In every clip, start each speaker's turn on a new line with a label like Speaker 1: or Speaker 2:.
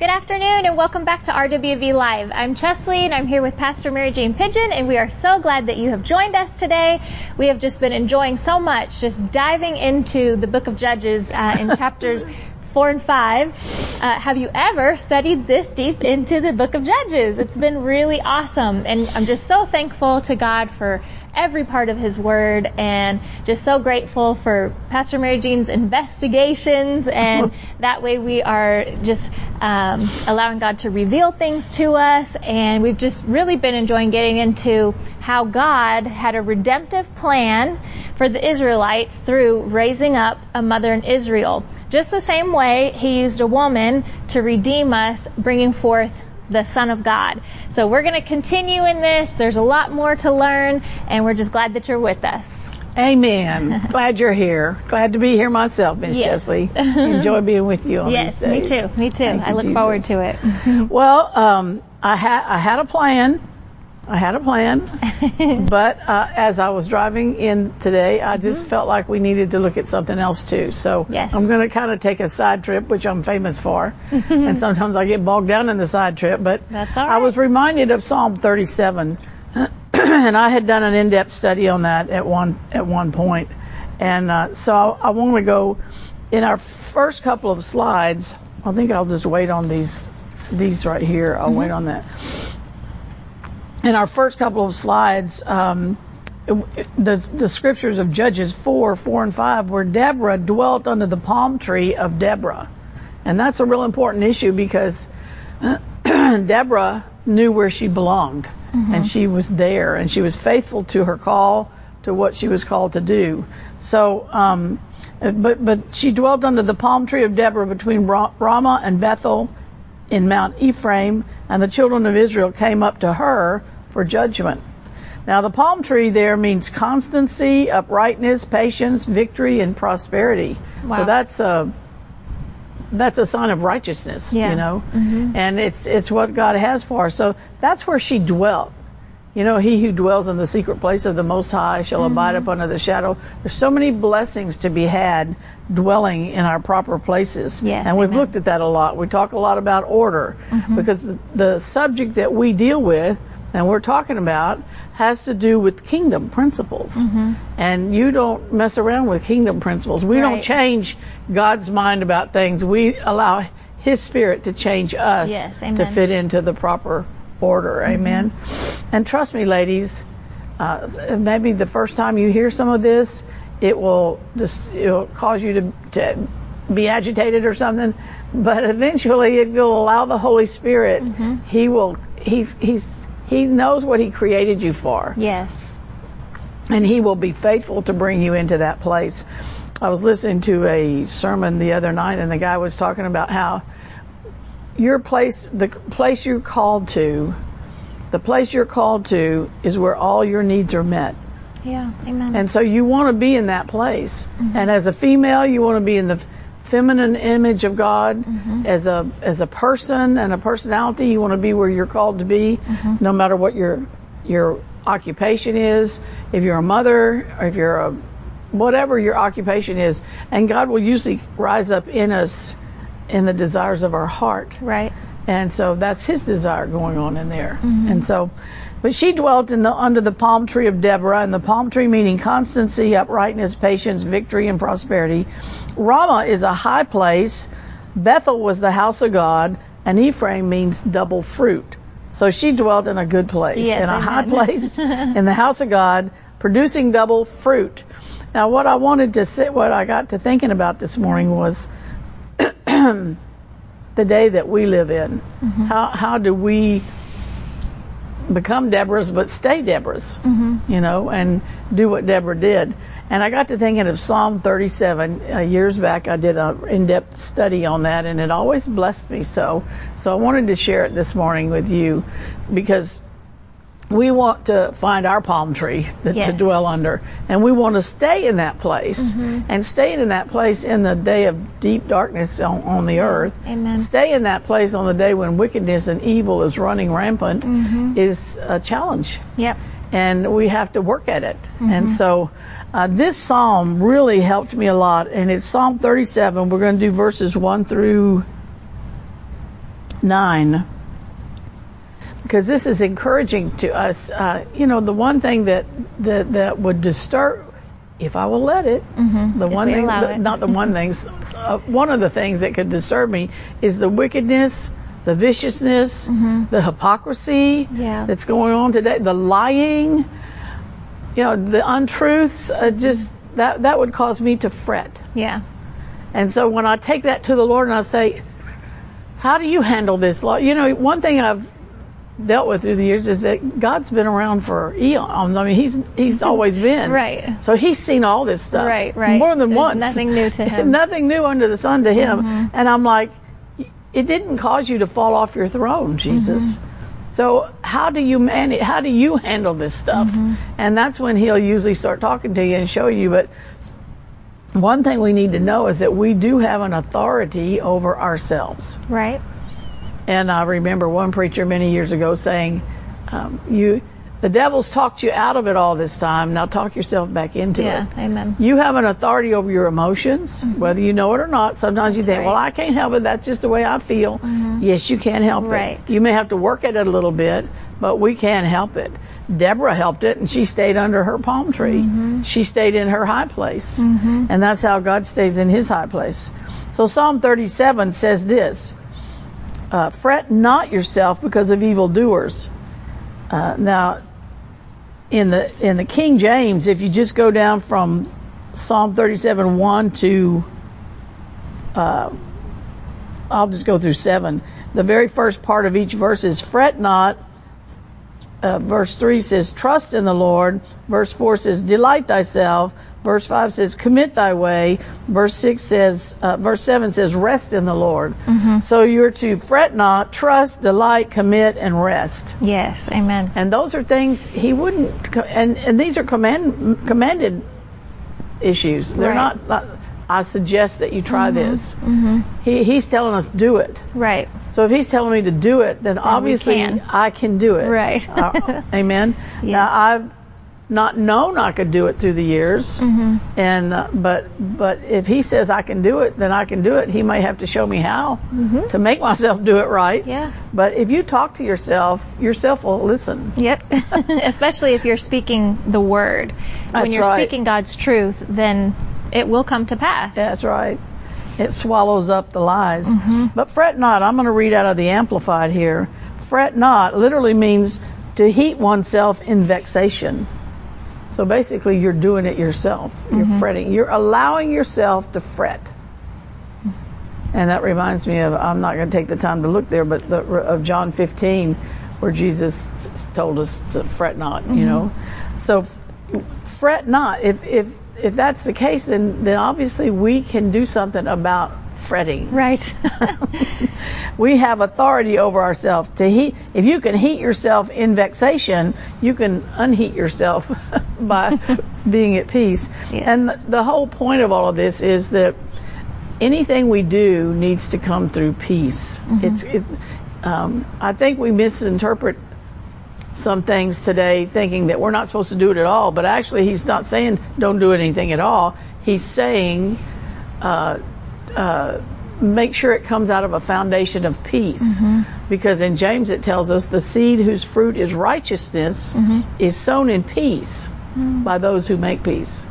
Speaker 1: Good afternoon and welcome back to RWV Live. I'm Chesley and I'm here with Pastor Mary Jane Pigeon and we are so glad that you have joined us today. We have just been enjoying so much just diving into the book of Judges uh, in chapters four and five. Uh, have you ever studied this deep into the book of Judges? It's been really awesome and I'm just so thankful to God for every part of his word and just so grateful for Pastor Mary Jane's investigations and that way we are just um, allowing God to reveal things to us and we've just really been enjoying getting into how God had a redemptive plan for the Israelites through raising up a mother in Israel. Just the same way he used a woman to redeem us, bringing forth the Son of God. So we're going to continue in this. There's a lot more to learn, and we're just glad that you're with us.
Speaker 2: Amen. glad you're here. Glad to be here myself, Miss yes. Chesley. Enjoy being with you on
Speaker 1: yes,
Speaker 2: these days.
Speaker 1: Yes, me too. Me too. Thank I look Jesus. forward to it.
Speaker 2: well, um, I had I had a plan I had a plan, but uh, as I was driving in today, I just mm-hmm. felt like we needed to look at something else too. So yes. I'm going to kind of take a side trip, which I'm famous for, and sometimes I get bogged down in the side trip. But
Speaker 1: I
Speaker 2: was reminded of Psalm 37, and I had done an in-depth study on that at one at one point, and uh, so I, I want to go in our first couple of slides. I think I'll just wait on these these right here. I'll mm-hmm. wait on that in our first couple of slides, um, the, the scriptures of Judges 4, 4 and 5, where Deborah dwelt under the palm tree of Deborah. And that's a real important issue because Deborah knew where she belonged mm-hmm. and she was there and she was faithful to her call to what she was called to do. So, um, but, but she dwelt under the palm tree of Deborah between Ramah and Bethel in Mount Ephraim, and the children of Israel came up to her for judgment. Now, the palm tree there means constancy, uprightness, patience, victory, and prosperity. Wow. So that's a that's a sign of righteousness,
Speaker 1: yeah.
Speaker 2: you know,
Speaker 1: mm-hmm.
Speaker 2: and it's it's what God has for us. So that's where she dwelt. You know, he who dwells in the secret place of the Most High shall mm-hmm. abide up under the shadow. There's so many blessings to be had dwelling in our proper places.
Speaker 1: Yes,
Speaker 2: and we've
Speaker 1: amen.
Speaker 2: looked at that a lot. We talk a lot about order mm-hmm. because the, the subject that we deal with and we're talking about has to do with kingdom principles.
Speaker 1: Mm-hmm.
Speaker 2: And you don't mess around with kingdom principles. We right. don't change God's mind about things. We allow His Spirit to change us
Speaker 1: yes,
Speaker 2: to fit into the proper order. Mm-hmm. Amen. And trust me, ladies, uh, maybe the first time you hear some of this, it will just it'll cause you to, to be agitated or something. But eventually, if you'll allow the Holy Spirit,
Speaker 1: mm-hmm.
Speaker 2: He will. He's He's He knows what He created you for.
Speaker 1: Yes.
Speaker 2: And He will be faithful to bring you into that place. I was listening to a sermon the other night, and the guy was talking about how your place, the place you're called to, the place you're called to is where all your needs are met.
Speaker 1: Yeah, amen.
Speaker 2: And so you want to be in that place.
Speaker 1: Mm-hmm.
Speaker 2: And as a female, you want to be in the feminine image of God.
Speaker 1: Mm-hmm.
Speaker 2: As a as a person and a personality, you want to be where you're called to be,
Speaker 1: mm-hmm.
Speaker 2: no matter what your your occupation is. If you're a mother, or if you're a whatever your occupation is, and God will usually rise up in us in the desires of our heart.
Speaker 1: Right.
Speaker 2: And so that's his desire going on in there.
Speaker 1: Mm-hmm.
Speaker 2: And so, but she dwelt in the under the palm tree of Deborah, and the palm tree meaning constancy, uprightness, patience, victory, and prosperity. Ramah is a high place. Bethel was the house of God, and Ephraim means double fruit. So she dwelt in a good place,
Speaker 1: yes,
Speaker 2: in a
Speaker 1: amen.
Speaker 2: high place, in the house of God, producing double fruit. Now, what I wanted to say, what I got to thinking about this morning was the day that we live in.
Speaker 1: Mm-hmm.
Speaker 2: How how do we become Deborah's but stay Deborah's?
Speaker 1: Mm-hmm.
Speaker 2: You know, and do what Deborah did. And I got to thinking of Psalm 37 uh, years back. I did an in-depth study on that, and it always blessed me so. So I wanted to share it this morning with you because we want to find our palm tree that,
Speaker 1: yes.
Speaker 2: to dwell under, and we want to stay in that place,
Speaker 1: mm-hmm.
Speaker 2: and stay in that place in the day of deep darkness on, on the earth.
Speaker 1: Amen.
Speaker 2: Stay in that place on the day when wickedness and evil is running rampant
Speaker 1: mm-hmm.
Speaker 2: is a challenge.
Speaker 1: Yep.
Speaker 2: And we have to work at it.
Speaker 1: Mm-hmm.
Speaker 2: And so uh, this psalm really helped me a lot, and it's Psalm 37. We're going to do verses one through 9 because this is encouraging to us. Uh, you know, the one thing that, that, that would disturb, if I will let it,
Speaker 1: Mm-hmm.
Speaker 2: the
Speaker 1: If
Speaker 2: one thing, the, not the one thing, uh, one of the things that could disturb me is the wickedness, the viciousness, the hypocrisy
Speaker 1: Mm-hmm. Yeah.
Speaker 2: that's going on today, the lying, you know, the untruths. Uh, just that that would cause me to fret.
Speaker 1: Yeah.
Speaker 2: And so when I take that to the Lord and I say, how do you handle this? Lord? You know, one thing I've dealt with through the years is that God's been around for eons. I mean, he's he's always been.
Speaker 1: Right.
Speaker 2: So he's seen all this stuff.
Speaker 1: Right, right.
Speaker 2: More than
Speaker 1: There's
Speaker 2: once.
Speaker 1: nothing new to him. Mm-hmm.
Speaker 2: nothing new under the sun to him. And I'm like, it didn't cause you to fall off your throne, Jesus.
Speaker 1: Mm-hmm.
Speaker 2: So how do you manage? How do you handle this stuff?
Speaker 1: Mm-hmm.
Speaker 2: And that's when he'll usually start talking to you and show you. But one thing we need to know is that we do have an authority over ourselves.
Speaker 1: Right.
Speaker 2: And I remember one preacher many years ago saying, um, "You, the devil's talked you out of it all this time. Now talk yourself back into
Speaker 1: Yeah.
Speaker 2: it.
Speaker 1: Amen.
Speaker 2: You have an authority over your emotions, mm-hmm. whether you know it or not. Sometimes you think,
Speaker 1: right.
Speaker 2: well, I can't help it. That's just the way I feel. Mm-hmm. Yes, you can help
Speaker 1: Right.
Speaker 2: it. You may have to work at it a little bit, but we can help it. Deborah helped it, and she stayed under her palm tree. Mm-hmm. She stayed in her high place. And that's how God stays in his high place. So Psalm 37 says this, uh, fret not yourself because of evildoers. Uh, now, in the in the King James, if you just go down from Psalm 37 1 to, uh, I'll just go through seven. The very first part of each verse is fret not. Uh, verse 3 says, Trust in the Lord. Verse 4 says, Delight thyself. Verse 5 says, Commit thy way. Verse 6 says, uh, verse 7 says, Rest in the Lord. So you're to fret not, trust, delight, commit, and rest.
Speaker 1: Yes. Amen.
Speaker 2: And those are things he wouldn't, and, and these are command, commanded issues. They're
Speaker 1: Right. Mm-hmm.
Speaker 2: not, I suggest that you try this. He, he's telling us do it.
Speaker 1: Right.
Speaker 2: So if he's telling me to do it, then, obviously
Speaker 1: can.
Speaker 2: I can do it.
Speaker 1: Right.
Speaker 2: Uh, amen.
Speaker 1: Yes.
Speaker 2: Now I've not known I could do it through the years,
Speaker 1: Mm-hmm.
Speaker 2: and uh, but but if he says I can do it, then I can do it. He may have to show me how to make myself do it right.
Speaker 1: Mm-hmm. Yeah.
Speaker 2: But if you talk to yourself, yourself will listen.
Speaker 1: Yep. Especially if you're speaking the word.
Speaker 2: That's when
Speaker 1: you're
Speaker 2: right.
Speaker 1: speaking God's truth, then it will come to pass.
Speaker 2: That's right. It swallows up the lies.
Speaker 1: Mm-hmm.
Speaker 2: But fret not. I'm going to read out of the Amplified here. Fret not literally means to heat oneself in vexation. So basically, you're doing it yourself. You're
Speaker 1: Mm-hmm.
Speaker 2: fretting. You're allowing yourself to fret. And that reminds me of, I'm not going to take the time to look there, but the, of John 15, where Jesus told us to fret not,
Speaker 1: Mm-hmm.
Speaker 2: you know. So f- fret not. If, if, if that's the case, then, then obviously we can do something about fretting.
Speaker 1: Right.
Speaker 2: We have authority over ourselves to heat. If you can heat yourself in vexation, you can unheat yourself by being at peace.
Speaker 1: Yes.
Speaker 2: And the, whole point of all of this is that anything we do needs to come through peace. It's, it, um, I think we misinterpret some things today thinking that we're not supposed to do it at all, but actually he's not saying don't do anything at all. He's saying, uh, uh, make sure it comes out of a foundation of peace. Because in James it tells us the seed whose fruit is righteousness is sown in peace by those who make peace.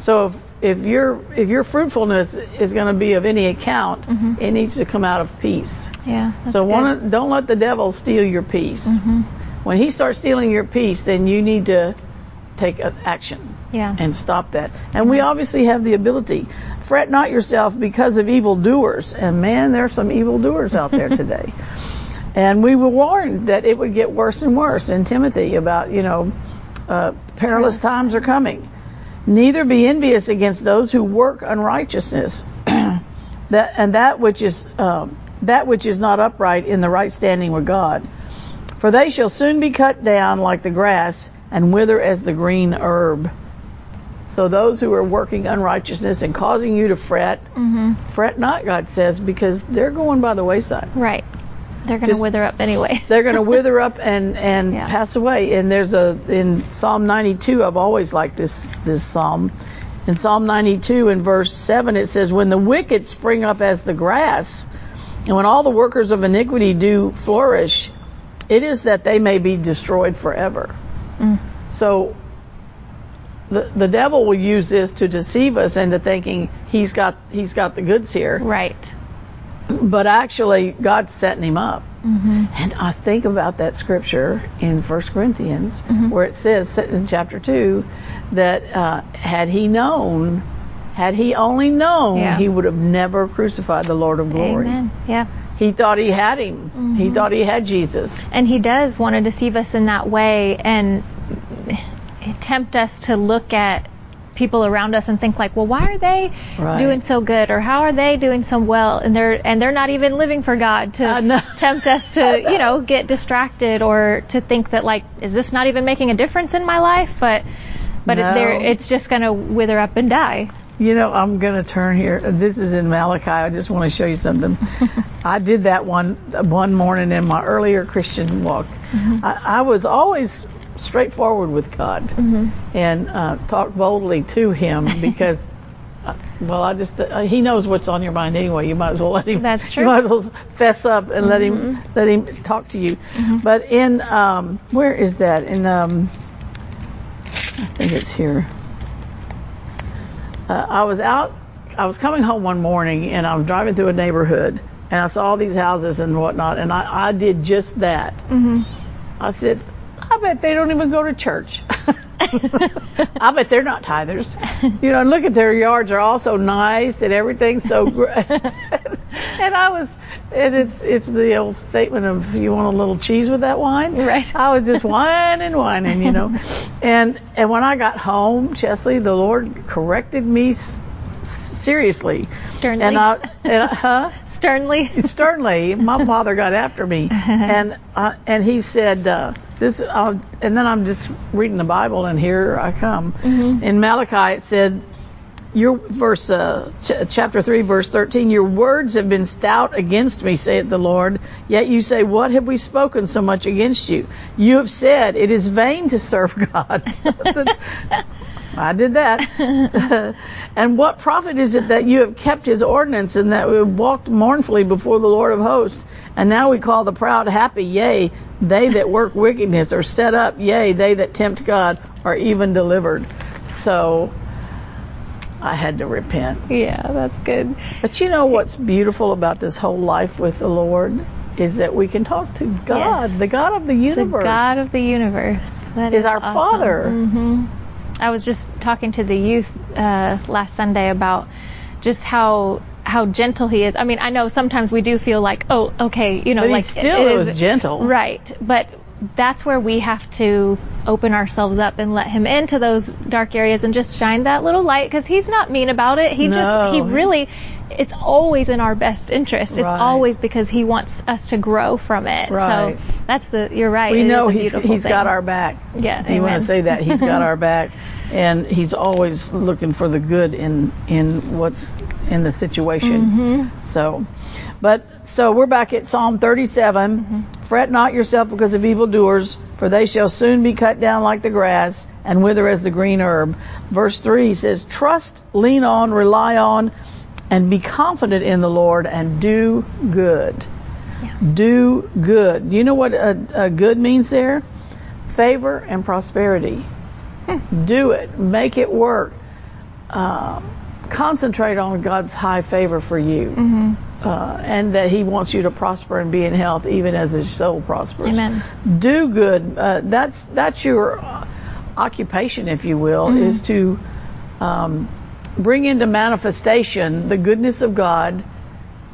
Speaker 2: So if, if your if your fruitfulness is going to be of any account, it needs to come out of peace.
Speaker 1: yeah.
Speaker 2: So one, don't let the devil steal your peace.
Speaker 1: Mm-hmm.
Speaker 2: When he starts stealing your peace, then you need to take action
Speaker 1: Yeah.
Speaker 2: and stop that. And we obviously have the ability. Fret not yourself because of evildoers. And man, there are some evildoers out there today. and we were warned that it would get worse and worse in Timothy about, you know, uh, perilous times are coming. Neither be envious against those who work unrighteousness, that and that which is um, that which is not upright in the right standing with God. For they shall soon be cut down like the grass and wither as the green herb. So those who are working unrighteousness and causing you to fret, fret not, God says, because they're going by the wayside.
Speaker 1: Right. They're going to wither up anyway.
Speaker 2: They're going to wither up and and
Speaker 1: Yeah.
Speaker 2: pass away. And there's a in Psalm 92. I've always liked this this psalm. In Psalm 92, in verse seven, it says, "When the wicked spring up as the grass, And when all the workers of iniquity do flourish, it is that they may be destroyed forever.
Speaker 1: Mm.
Speaker 2: So the the devil will use this to deceive us into thinking he's got he's got the goods here,
Speaker 1: Right.
Speaker 2: but actually God's setting him up.
Speaker 1: Mm-hmm.
Speaker 2: And I think about that scripture in 1 Corinthians
Speaker 1: Mm-hmm.
Speaker 2: where it says in chapter 2 that uh, had he known, had he only known,
Speaker 1: Yeah.
Speaker 2: he would have never crucified the Lord of glory.
Speaker 1: Amen. Yeah.
Speaker 2: He thought he had him.
Speaker 1: Mm-hmm.
Speaker 2: He thought he had Jesus.
Speaker 1: And he does want to deceive us in that way and tempt us to look at people around us and think like, well, why are they
Speaker 2: Right.
Speaker 1: doing so good or how are they doing so well and they're and they're not even living for God to tempt us to, you know, get distracted or to think that like, is this not even making a difference in my life? But but
Speaker 2: No.
Speaker 1: it, there, it's just going to wither up and die.
Speaker 2: You know, I'm going to turn here. This is in Malachi. I just want to show you something. I did that one one morning in my earlier Christian walk. Mm-hmm. I, I was always straightforward with God and uh, talked boldly to Him because, uh, well, I just uh, He knows what's on your mind anyway. You might as well let Him.
Speaker 1: That's true.
Speaker 2: You might as well fess up and let Him let Him talk to you. But in um, where is that in um, I think it's here uh, I was out, I was coming home one morning and I was driving through a neighborhood and I saw all these houses and whatnot and I, I did just that.
Speaker 1: Mm-hmm.
Speaker 2: I said, I bet they don't even go to church. I bet they're not tithers. You know, and look at their yards are all so nice and everything's so great. and I was, and it's it's the old statement of you want a little cheese with that wine.
Speaker 1: Right.
Speaker 2: I was just whining, whining, you know. And and when I got home, Chesley, the Lord corrected me s- seriously.
Speaker 1: Sternly.
Speaker 2: And I, and I huh?
Speaker 1: Sternly.
Speaker 2: sternly. My father got after me, and uh, and he said uh, this. Uh, and then I'm just reading the Bible, and here I come. In Malachi, it said, "Your verse, uh, ch- chapter three, verse thirteen. Your words have been stout against me, saith the Lord. Yet you say, What have we spoken so much against you? You have said it is vain to serve God." I did that. and what profit is it that you have kept his ordinance and that we have walked mournfully before the Lord of hosts? And now we call the proud happy, yea, they that work wickedness are set up, yea, they that tempt God are even delivered. So I had to repent.
Speaker 1: Yeah, that's good.
Speaker 2: But you know what's beautiful about this whole life with the Lord is that we can talk to God,
Speaker 1: Yes.
Speaker 2: the God of the
Speaker 1: The
Speaker 2: universe.
Speaker 1: God of the universe. That
Speaker 2: Is
Speaker 1: is
Speaker 2: our
Speaker 1: awesome.
Speaker 2: Father.
Speaker 1: hmm I was just talking to the youth uh, last Sunday about just how how gentle he is. I mean, I know sometimes we do feel like, oh, okay, you know,
Speaker 2: But
Speaker 1: like
Speaker 2: still
Speaker 1: it
Speaker 2: was gentle.
Speaker 1: right? But that's where we have to open ourselves up and let him into those dark areas and just shine that little light because he's not mean about it. He just he really. It's always in our best interest. It's
Speaker 2: Right.
Speaker 1: always because he wants us to grow from it.
Speaker 2: Right.
Speaker 1: So that's the. You're right.
Speaker 2: We know he's he's got our back.
Speaker 1: Yeah,
Speaker 2: You want to say that he's got our back, and he's always looking for the good in in what's in the situation.
Speaker 1: Mm-hmm.
Speaker 2: So, but so we're back at Psalm 37.
Speaker 1: Mm-hmm.
Speaker 2: Fret not yourself because of evildoers, for they shall soon be cut down like the grass and wither as the green herb. Verse three says, "Trust, lean on, rely on." And be confident in the Lord and do good. Do good. Do you know what a, a good means there? Favor and prosperity. Do it. Make it work. Uh, concentrate on God's high favor for you. Uh, and that He wants you to prosper and be in health even as His soul prospers.
Speaker 1: Amen.
Speaker 2: Do good. Uh, that's that's your occupation, if you will, is to um, bring into manifestation the goodness of God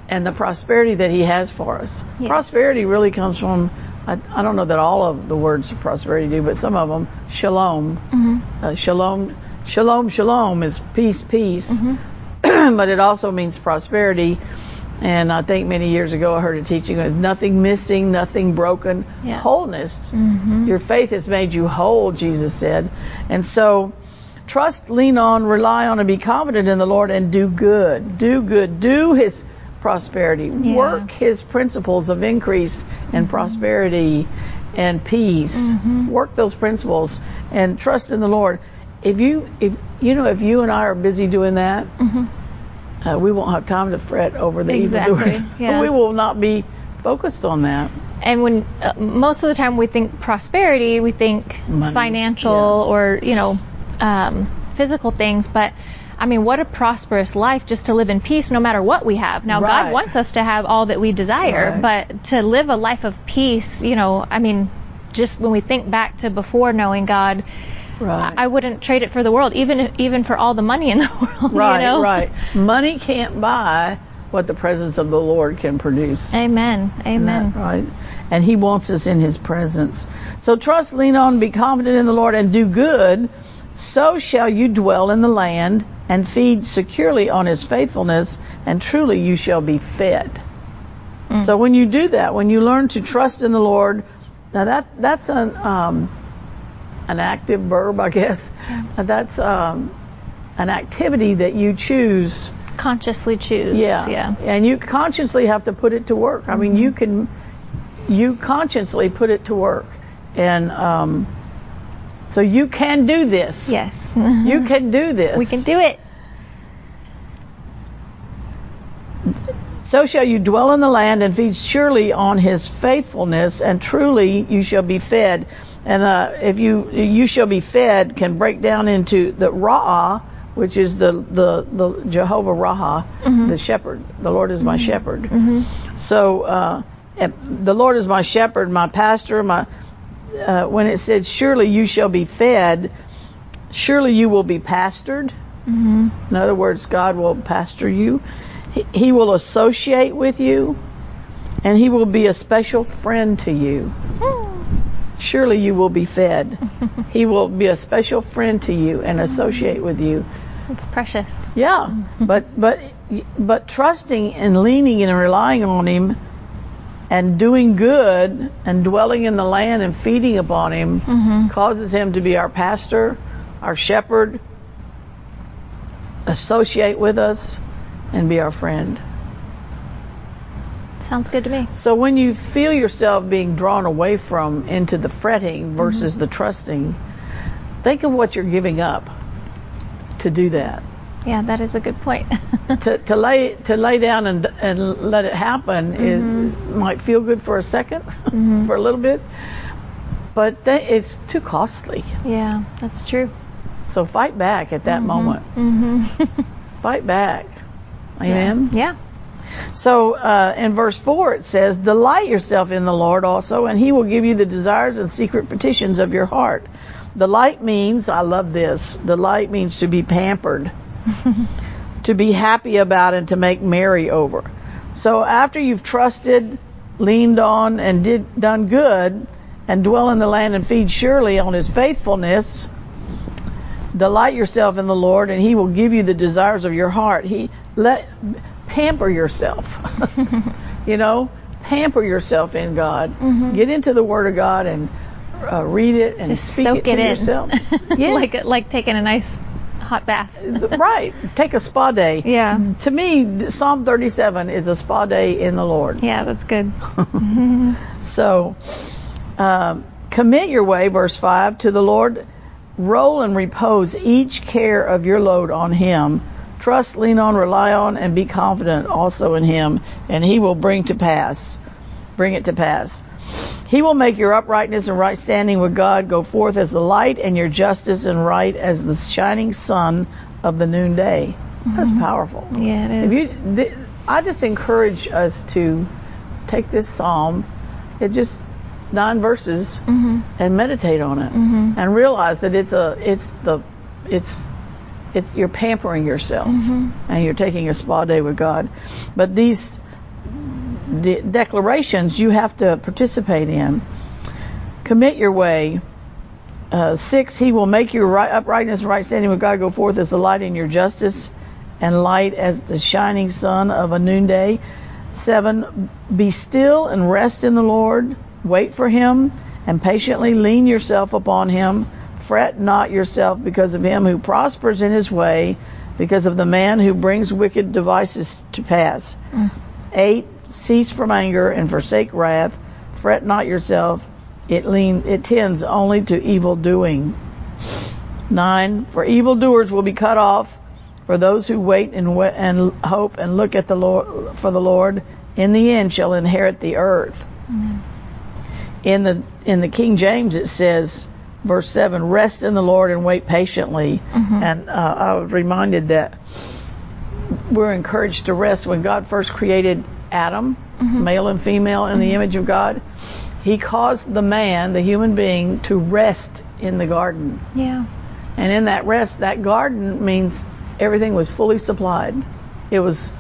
Speaker 2: and the prosperity that He has for us.
Speaker 1: Yes.
Speaker 2: Prosperity really comes from, I, I don't know that all of the words of prosperity do, but some of them, shalom. Mm-hmm. Uh, shalom, shalom, shalom is peace, peace. Mm-hmm. but it also means prosperity. And I think many years ago I heard a teaching of nothing missing, nothing broken,
Speaker 1: Yeah.
Speaker 2: wholeness. Mm-hmm. Your faith has made you whole, Jesus said. And so trust, lean on, rely on, and be confident in the Lord and do good. Do good. Do His prosperity.
Speaker 1: Yeah.
Speaker 2: Work His principles of increase and prosperity and peace. Work those principles and trust in the Lord. If you, if you know, if you and I are busy doing that, uh, we won't have time to fret over the
Speaker 1: Exactly,
Speaker 2: evildoers.
Speaker 1: yeah.
Speaker 2: we will not be focused on that.
Speaker 1: And when uh, most of the time we think prosperity, we think
Speaker 2: Money,
Speaker 1: financial
Speaker 2: yeah.
Speaker 1: or you know um, physical things. But I mean, what a prosperous life just to live in peace no matter what we have. Now,
Speaker 2: Right.
Speaker 1: God wants us to have all that we desire,
Speaker 2: Right.
Speaker 1: but to live a life of peace, you know, I mean, just when we think back to before knowing God,
Speaker 2: Right.
Speaker 1: I wouldn't trade it for the world, even even for all the money in the world.
Speaker 2: right.
Speaker 1: you know?
Speaker 2: Right. Money can't buy what the presence of the Lord can produce.
Speaker 1: Amen. Amen.
Speaker 2: Right? And He wants us in His presence. So trust, lean on, be confident in the Lord, and do good. So shall you dwell in the land and feed securely on His faithfulness, and truly you shall be fed. So when you do that, when you learn to trust in the Lord, now that that's an um, an active verb, I guess. That's um, an activity that you choose
Speaker 1: Consciously choose.
Speaker 2: yeah.
Speaker 1: Yeah.
Speaker 2: And you consciously have to put it to work. I mean, you can, you consciously put it to work. And um, so you can do this.
Speaker 1: Yes.
Speaker 2: You can do this.
Speaker 1: we can do it.
Speaker 2: So shall you dwell in the land and feed surely on his faithfulness, and truly you shall be fed. And uh, if you you shall be fed can break down into the Ra'ah, which is the the, the Jehovah Ra'ah, the shepherd. The Lord is my shepherd. So uh, the Lord is my shepherd, my pastor, my. Uh, when it says, "Surely you shall be fed," surely you will be pastored. In other words, God will pastor you. He, he will associate with you, and He will be a special friend to you. Surely you will be fed. he will be a special friend to you and associate with you.
Speaker 1: It's precious.
Speaker 2: Yeah, but but but trusting and leaning and relying on Him, and doing good and dwelling in the land and feeding upon Him mm-hmm. causes Him to be our pastor, our shepherd, associate with us, and be our friend.
Speaker 1: Sounds good to me.
Speaker 2: So when you feel yourself being drawn away from into the fretting mm-hmm. versus the trusting, think of what you're giving up to do that.
Speaker 1: Yeah, that is a good point.
Speaker 2: to, to lay to lay down and and let it happen is mm-hmm. might feel good for a 2nd mm-hmm. for a little bit, but that, it's too costly.
Speaker 1: yeah, that's true.
Speaker 2: So fight back at that mm-hmm. moment. fight back. Amen.
Speaker 1: Yeah.
Speaker 2: So uh, in verse 4 it says, Delight yourself in the Lord also, and he will give you the desires and secret petitions of your heart. Delight means, I love this, delight means to be pampered, to be happy about, and to make merry over. So after you've trusted, leaned on, and did done good, and dwell in the land and feed surely on his faithfulness, delight yourself in the Lord, and He will give you the desires of your heart. He let pamper yourself. you know, pamper yourself in God. Get into the Word of God and uh, read it and
Speaker 1: Just
Speaker 2: speak
Speaker 1: soak
Speaker 2: it to
Speaker 1: it in.
Speaker 2: yourself. Yes,
Speaker 1: like like taking a nice hot bath.
Speaker 2: right. Take a spa day.
Speaker 1: Yeah.
Speaker 2: To me, Psalm 37 is a spa day in the Lord.
Speaker 1: Yeah, that's good.
Speaker 2: So, um, commit your way, verse 5, to the Lord. Roll and repose each care of your load on Him. Trust, lean on, rely on, and be confident also in Him, and He will bring to pass. Bring it to pass. He will make your uprightness and right standing with God go forth as the light, and your justice and right as the shining sun of the noonday. That's mm-hmm. powerful.
Speaker 1: Yeah, it is.
Speaker 2: If you, th- I just encourage us to take this psalm, it just nine verses, mm-hmm. and meditate on it, mm-hmm. and realize that it's a, it's the, it's, it, you're pampering yourself, and you're taking a spa day with God. But these de- declarations you have to participate in. Commit your way. Uh, six, he will make your right, uprightness and right standing with God go forth as the light in your justice and light as the shining sun of a noonday. Seven, be still and rest in the Lord. Wait for him and patiently lean yourself upon him. Fret not yourself because of him who prospers in his way, because of the man who brings wicked devices to pass. Eight, cease from anger and forsake wrath. Fret not yourself. It lean, it tends only to evil doing. Nine, for evildoers will be cut off For those who wait and, and hope and look at the Lord for the Lord, in the end shall inherit the earth. In the in the King James it says, verse seven, rest in the Lord and wait patiently. And uh, I was reminded that we're encouraged to rest when God first created Adam, mm-hmm. male and female, in the mm-hmm. image of God. He caused the man, the human being, to rest in the garden.
Speaker 1: Yeah.
Speaker 2: And in that rest, that garden means everything was fully supplied. It was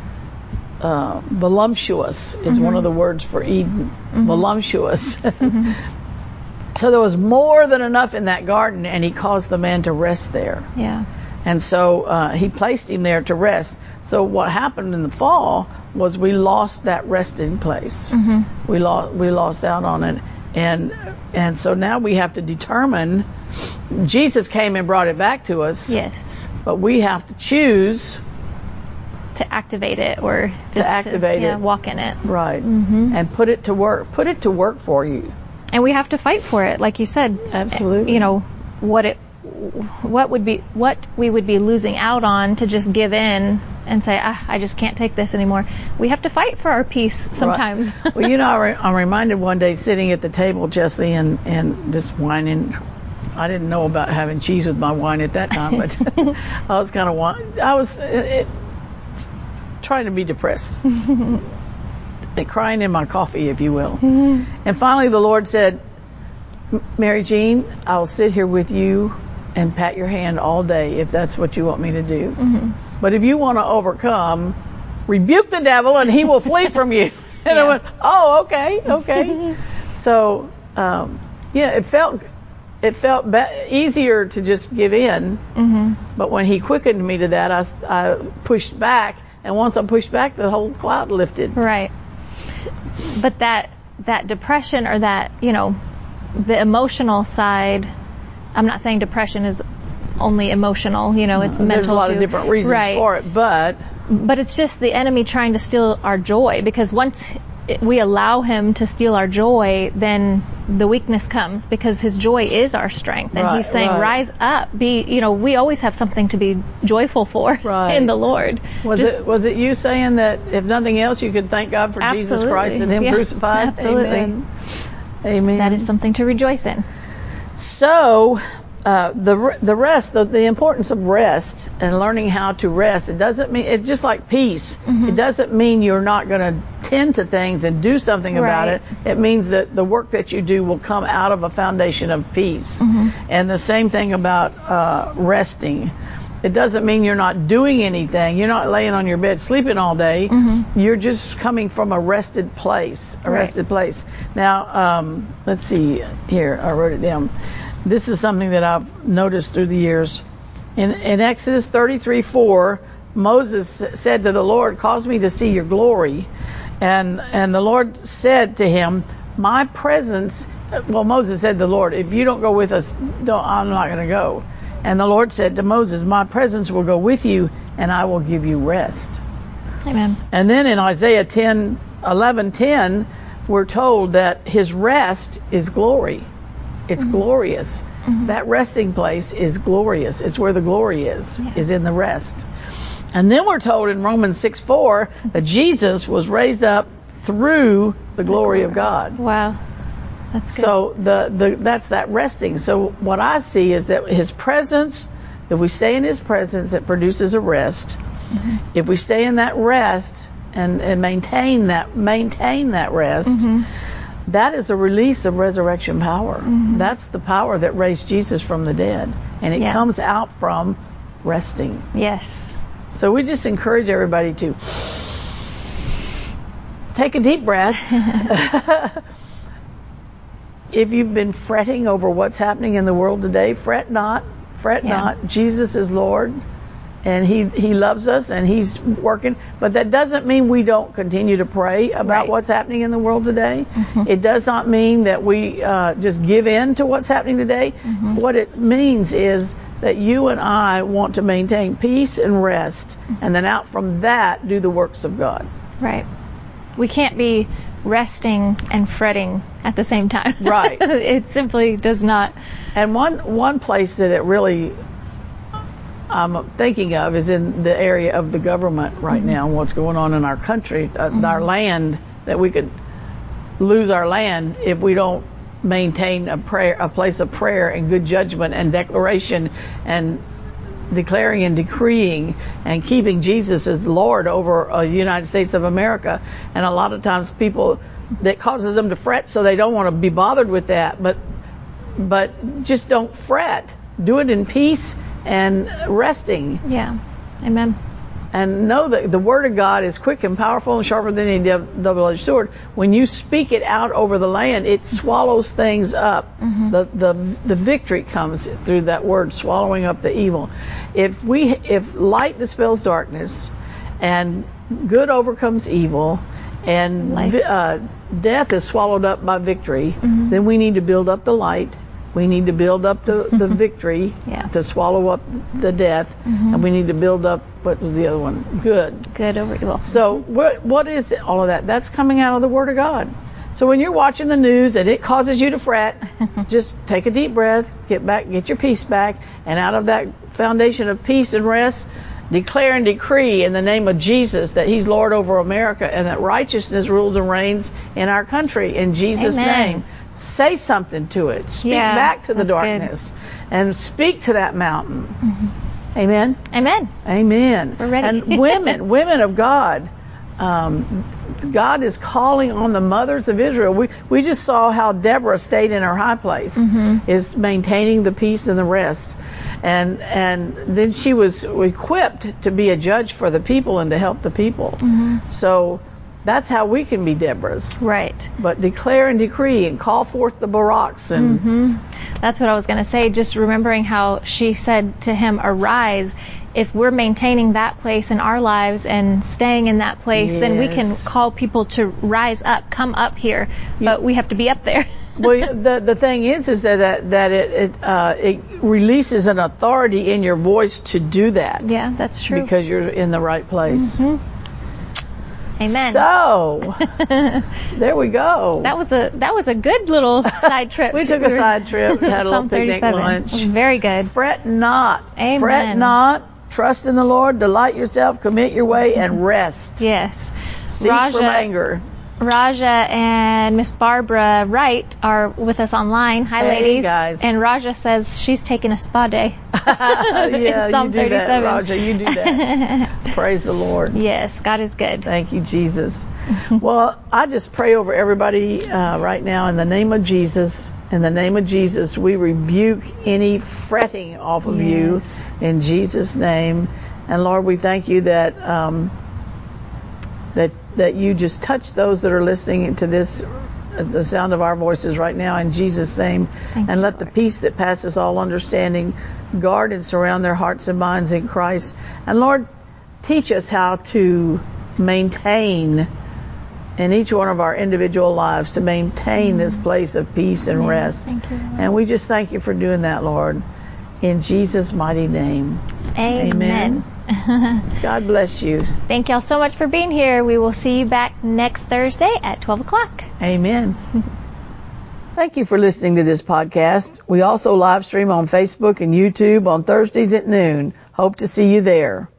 Speaker 2: uh, voluptuous, is one mm-hmm. of the words for Eden. Voluptuous. so there was more than enough in that garden, and he caused the man to rest there.
Speaker 1: Yeah.
Speaker 2: And so uh, he placed him there to rest. So what happened in the fall was we lost that resting place.
Speaker 1: Mm-hmm.
Speaker 2: We lost we lost out on it, and and so now we have to determine. Jesus came and brought it back to us,
Speaker 1: Yes.
Speaker 2: but we have to choose
Speaker 1: To activate it or just
Speaker 2: activate
Speaker 1: yeah,
Speaker 2: it.
Speaker 1: walk in it.
Speaker 2: right
Speaker 1: Mm-hmm.
Speaker 2: and put it to work. Put it to work for you.
Speaker 1: And we have to fight for it, like you said.
Speaker 2: Absolutely.
Speaker 1: You know what it, what would be what we would be losing out on to just give in and say, ah, I just can't take this anymore. We have to fight for our peace sometimes.
Speaker 2: Right. well, you know, I re- I'm reminded one day sitting at the table, Jesse, and and just whining. I didn't know about having cheese with my wine at that time, but I was kind of. I was it, it, trying to be depressed, crying in my coffee, if you will. And finally, the Lord said, "Mary Jean, I'll sit here with you and pat your hand all day if that's what you want me to do. But if you want to overcome, rebuke the devil and he will flee from you." And I went, "Oh, okay, okay." so, um, yeah, it felt it felt be- easier to just give in.
Speaker 1: hmm
Speaker 2: But when he quickened me to that, I pushed back, and once I pushed back, the whole cloud lifted.
Speaker 1: Right. But that that depression or that you know the emotional side. I'm not saying depression is only emotional. You know, it's mental.
Speaker 2: There's a lot
Speaker 1: too.
Speaker 2: of different reasons
Speaker 1: right.
Speaker 2: for it, but
Speaker 1: But it's just the enemy trying to steal our joy because once we allow him to steal our joy, then the weakness comes because his joy is our strength. And
Speaker 2: Right,
Speaker 1: he's saying,
Speaker 2: right.
Speaker 1: rise up, be, you know, we always have something to be joyful for
Speaker 2: Right.
Speaker 1: in the Lord.
Speaker 2: was
Speaker 1: Just-
Speaker 2: it was it you saying that if nothing else, you could thank God for Jesus Christ and Him
Speaker 1: Yeah,
Speaker 2: crucified?
Speaker 1: absolutely.
Speaker 2: Amen. Amen.
Speaker 1: That is something to rejoice in.
Speaker 2: So, uh, the the rest, the, the importance of rest and learning how to rest. It doesn't mean it's just like peace.
Speaker 1: Mm-hmm.
Speaker 2: It doesn't mean you're not going to tend to things and do something about it. It means that the work that you do will come out of a foundation of peace.
Speaker 1: Mm-hmm.
Speaker 2: And the same thing about uh, resting. It doesn't mean you're not doing anything. You're not laying on your bed sleeping all day. You're just coming from a rested place. A
Speaker 1: Mm-hmm. Right.
Speaker 2: rested place. Now, um, let's see here. I wrote it down. This is something that I've noticed through the years. In, in Exodus 33 4, Moses said to the Lord, Cause me to see your glory. And, and the Lord said to him, My presence, well, Moses said to the Lord, If you don't go with us, don't, I'm not going to go. And the Lord said to Moses, My presence will go with you, and I will give you rest.
Speaker 1: Amen.
Speaker 2: And then in Isaiah 10, 11, 10, we're told that his rest is glory. It's mm-hmm. glorious. Mm-hmm. That resting place is glorious. It's where the glory is,
Speaker 1: Yeah.
Speaker 2: is in the rest. And then we're told in Romans 6, 4 that Jesus was raised up through the glory of God.
Speaker 1: Wow. That's good.
Speaker 2: So the, the that's that resting. So what I see is that his presence, if we stay in his presence, it produces a rest. Mm-hmm. If we stay in that rest and, and maintain that maintain that rest, mm-hmm. that is a release of resurrection power. Mm-hmm. That's the power that raised Jesus from the dead. And it
Speaker 1: Yeah.
Speaker 2: comes out from resting.
Speaker 1: yes.
Speaker 2: So we just encourage everybody to take a deep breath. if you've been fretting over what's happening in the world today, fret not. Fret
Speaker 1: Yeah.
Speaker 2: not. Jesus is Lord. And he, he loves us and he's working. But that doesn't mean we don't continue to pray about
Speaker 1: Right.
Speaker 2: what's happening in the world today. Mm-hmm. It does not mean that we uh, just give in to what's happening today. Mm-hmm. What it means is that you and I want to maintain peace and rest, mm-hmm. and then out from that, do the works of God.
Speaker 1: Right. We can't be resting and fretting at the same time.
Speaker 2: Right.
Speaker 1: it simply does not.
Speaker 2: And one one place that it really I'm thinking of is in the area of the government right
Speaker 1: Mm-hmm.
Speaker 2: now, and what's going on in our country, uh, our land, that we could lose our land if we don't maintain a prayer, a place of prayer and good judgment and declaration and declaring and decreeing and keeping Jesus as Lord over uh, the United States of America. And a lot of times people, that causes them to fret so they don't want to be bothered with that. But, but just don't fret. Do it in peace and resting.
Speaker 1: Yeah. Amen.
Speaker 2: And know that the word of God is quick and powerful and sharper than any double-edged sword. When you speak it out over the land, it swallows things up. The, the, the victory comes through that word, swallowing up the evil. If we, if light dispels darkness and good overcomes evil and uh, death is swallowed up by victory, then we need to build up the light. We need to build up the, the victory
Speaker 1: Yeah.
Speaker 2: to swallow up the death, mm-hmm. and we need to build up what was the other one? Good.
Speaker 1: Good over evil.
Speaker 2: So what what is it, all of that? That's coming out of the Word of God. So when you're watching the news and it causes you to fret, just take a deep breath, get back, get your peace back, and out of that foundation of peace and rest, declare and decree in the name of Jesus that He's Lord over America and that righteousness rules and reigns in our country in Jesus'
Speaker 1: Amen.
Speaker 2: name. Say something to it. Speak
Speaker 1: Yeah,
Speaker 2: back to the
Speaker 1: that's good.
Speaker 2: darkness and speak to that mountain. Amen.
Speaker 1: Amen.
Speaker 2: Amen.
Speaker 1: We're ready.
Speaker 2: And women, women of God, um, God is calling on the mothers of Israel. We we just saw how Deborah stayed in her high place,
Speaker 1: Mm-hmm.
Speaker 2: is maintaining the peace and the rest, and and then she was equipped to be a judge for the people and to help the people.
Speaker 1: Mm-hmm.
Speaker 2: So that's how we can be Deborahs.
Speaker 1: Right.
Speaker 2: But declare and decree and call forth the Baraks and
Speaker 1: Mm-hmm. That's what I was going to say. Just remembering how she said to him, Arise. If we're maintaining that place in our lives and staying in that place, then we can call people to rise up, come up here. But we have to be up there.
Speaker 2: well, the the thing is, is that that, that it it, uh, it releases an authority in your voice to do that
Speaker 1: yeah, that's true.
Speaker 2: because you're in the right place.
Speaker 1: Amen.
Speaker 2: So there we go.
Speaker 1: that was a that was a good little side trip.
Speaker 2: we took a side trip, had a little picnic lunch.
Speaker 1: Very good.
Speaker 2: Fret not.
Speaker 1: Amen.
Speaker 2: Fret not. Trust in the Lord. Delight yourself. Commit your way and rest.
Speaker 1: Yes.
Speaker 2: Cease
Speaker 1: Raja-
Speaker 2: from anger.
Speaker 1: Raja and Miss Barbara Wright are with us online. Hi,
Speaker 2: Hey,
Speaker 1: ladies.
Speaker 2: guys.
Speaker 1: And Raja says she's taking a spa day.
Speaker 2: yeah,
Speaker 1: Psalm
Speaker 2: you do that,
Speaker 1: 37.
Speaker 2: Roger. You do that. Praise the Lord.
Speaker 1: Yes, God is good.
Speaker 2: Thank you, Jesus. well, I just pray over everybody uh, right now in the name of Jesus. In the name of Jesus, we rebuke any fretting off of you in Jesus' name. And Lord, we thank you that um, that that you just touch those that are listening to this, uh, the sound of our voices right now in Jesus' name,
Speaker 1: Thank
Speaker 2: and let the peace that passes all understanding guard and surround their hearts and minds in Christ. And Lord, teach us how to maintain in each one of our individual lives to maintain this place of peace and rest.
Speaker 1: You,
Speaker 2: And we just thank you for doing that, Lord. In Jesus' mighty name.
Speaker 1: Amen.
Speaker 2: God bless you.
Speaker 1: Thank y'all so much for being here. We will see you back next Thursday at 12 o'clock.
Speaker 2: Amen. Thank you for listening to this podcast. We also live stream on Facebook and YouTube on Thursdays at noon. Hope to see you there.